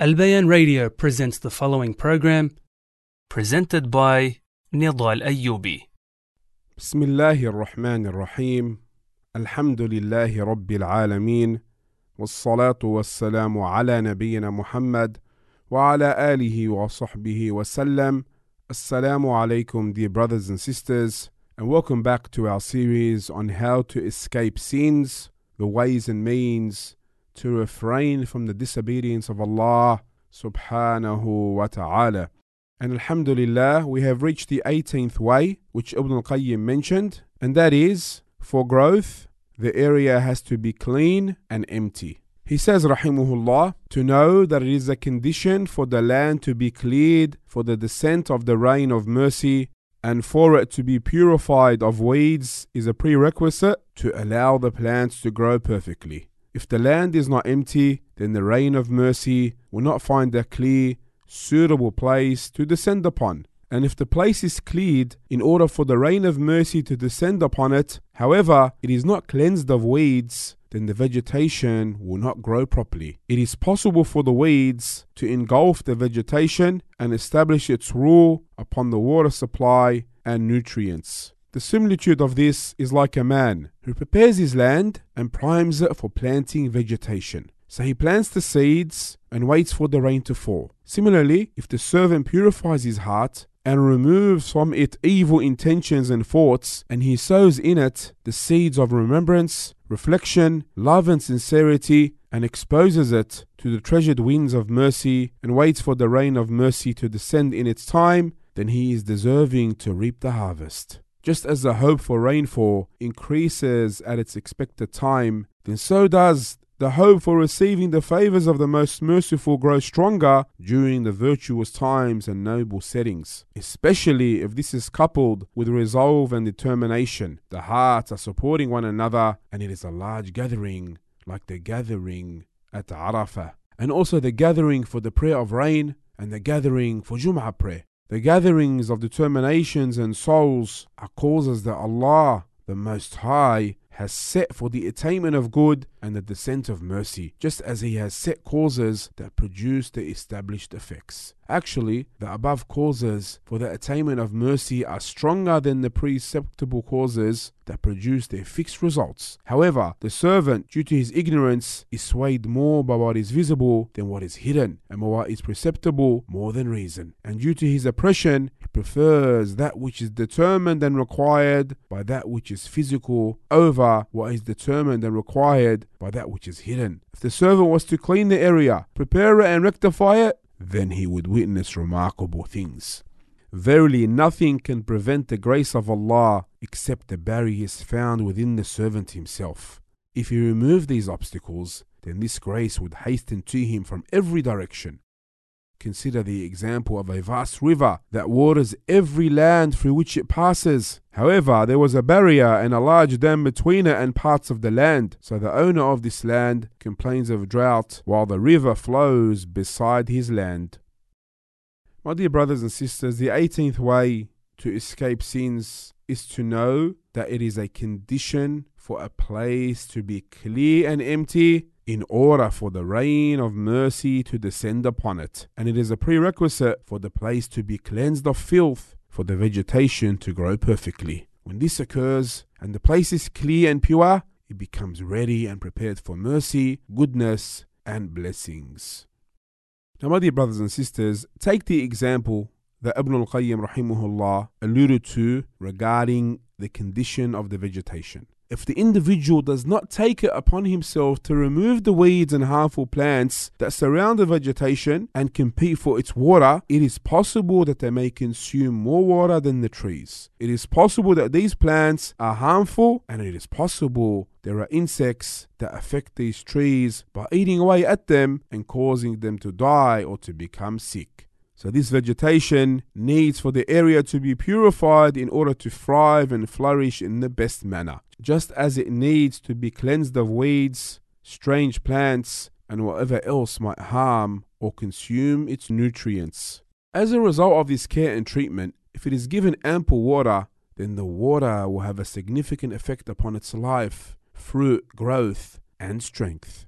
Albayan Radio presents the following program presented by Nedal Ayoubi. بسم الله الرحمن الرحيم الحمد لله رب العالمين والصلاة والسلام على نبينا محمد وعلى آله وصحبه وسلم السلام عليكم, dear brothers and sisters and welcome back to our series on how to escape sins, the ways and means to refrain from the disobedience of Allah subhanahu wa ta'ala. And Alhamdulillah, we have reached the 18th way, which Ibn al Qayyim mentioned, and that is for growth, the area has to be clean and empty. He says, Rahimullah, to know that it is a condition for the land to be cleared for the descent of the rain of mercy, and for it to be purified of weeds is a prerequisite to allow the plants to grow perfectly. If the land is not empty, then the rain of mercy will not find a clear, suitable place to descend upon. And if the place is cleared in order for the rain of mercy to descend upon it, however, it is not cleansed of weeds, then the vegetation will not grow properly. It is possible for the weeds to engulf the vegetation and establish its rule upon the water supply and nutrients. The similitude of this is like a man who prepares his land and primes it for planting vegetation. So he plants the seeds and waits for the rain to fall. Similarly, if the servant purifies his heart and removes from it evil intentions and thoughts, and he sows in it the seeds of remembrance, reflection, love, and sincerity, and exposes it to the treasured winds of mercy, and waits for the rain of mercy to descend in its time, then he is deserving to reap the harvest. Just as the hope for rainfall increases at its expected time, then so does the hope for receiving the favors of the most merciful grow stronger during the virtuous times and noble settings, especially if this is coupled with resolve and determination. The hearts are supporting one another, and it is a large gathering like the gathering at Arafah, and also the gathering for the prayer of rain and the gathering for Jum'ah prayer. The gatherings of determinations and souls are causes that Allah, the Most High, has set for the attainment of good and the descent of mercy, just as He has set causes that produce the established effects. Actually, the above causes for the attainment of mercy are stronger than the preceptible causes that produce their fixed results. However, the servant, due to his ignorance, is swayed more by what is visible than what is hidden, and by what is perceptible more than reason. And due to his oppression, he prefers that which is determined and required by that which is physical over what is determined and required by that which is hidden. If the servant was to clean the area, prepare it, and rectify it, then he would witness remarkable things. Verily, nothing can prevent the grace of Allah except the barriers found within the servant himself. If he removed these obstacles, then this grace would hasten to him from every direction. Consider the example of a vast river that waters every land through which it passes. However, there was a barrier and a large dam between it and parts of the land, so the owner of this land complains of drought while the river flows beside his land. My dear brothers and sisters, the 18th way to escape sins is to know that it is a condition for a place to be clear and empty in order for the rain of mercy to descend upon it. And it is a prerequisite for the place to be cleansed of filth, for the vegetation to grow perfectly. When this occurs and the place is clear and pure, it becomes ready and prepared for mercy, goodness, and blessings. Now, my dear brothers and sisters, take the example that Ibn al Qayyim rahimahullah alluded to regarding the condition of the vegetation. If the individual does not take it upon himself to remove the weeds and harmful plants that surround the vegetation and compete for its water, it is possible that they may consume more water than the trees. It is possible that these plants are harmful, and it is possible there are insects that affect these trees by eating away at them and causing them to die or to become sick. So, this vegetation needs for the area to be purified in order to thrive and flourish in the best manner, just as it needs to be cleansed of weeds, strange plants, and whatever else might harm or consume its nutrients. As a result of this care and treatment, if it is given ample water, then the water will have a significant effect upon its life, fruit, growth, and strength.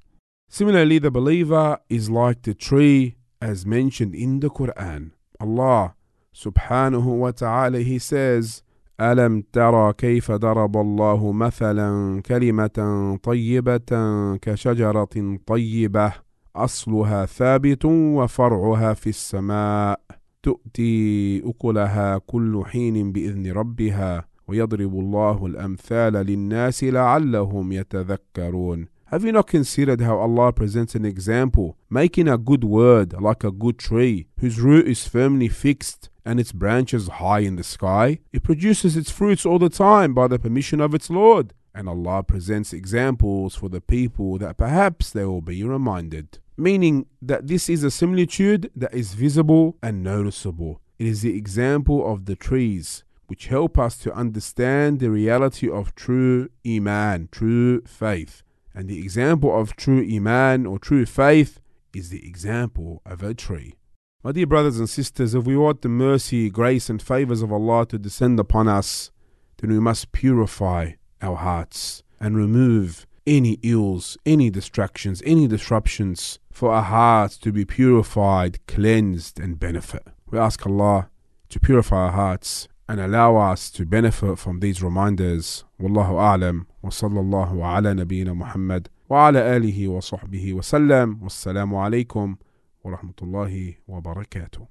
Similarly, the believer is like the tree as mentioned in the Quran. Allah subhanahu wa ta'ala he says, ألم ترى كيف ضرب الله مثلا كلمة طيبة كشجرة طيبة أصلها ثابت وفرعها في السماء تؤتي أكلها كل حين بإذن ربها ويضرب الله الأمثال للناس لعلهم يتذكرون Have you not considered how Allah presents an example, making a good word like a good tree, whose root is firmly fixed and its branches high in the sky? It produces its fruits all the time by the permission of its Lord. And Allah presents examples for the people that perhaps they will be reminded. Meaning that this is a similitude that is visible and noticeable. It is the example of the trees, which help us to understand the reality of true Iman, true faith. And the example of true Iman or true faith is the example of a tree. My dear brothers and sisters, if we want the mercy, grace, and favors of Allah to descend upon us, then we must purify our hearts and remove any ills, any distractions, any disruptions for our hearts to be purified, cleansed, and benefit. We ask Allah to purify our hearts and allow us to benefit from these reminders. Wallahu a'lam wa sallallahu ala nabiyyina Muhammad wa ala alihi wa sahbihi wa sallam. Wassalamu alaikum wa rahmatullahi wa barakatuh.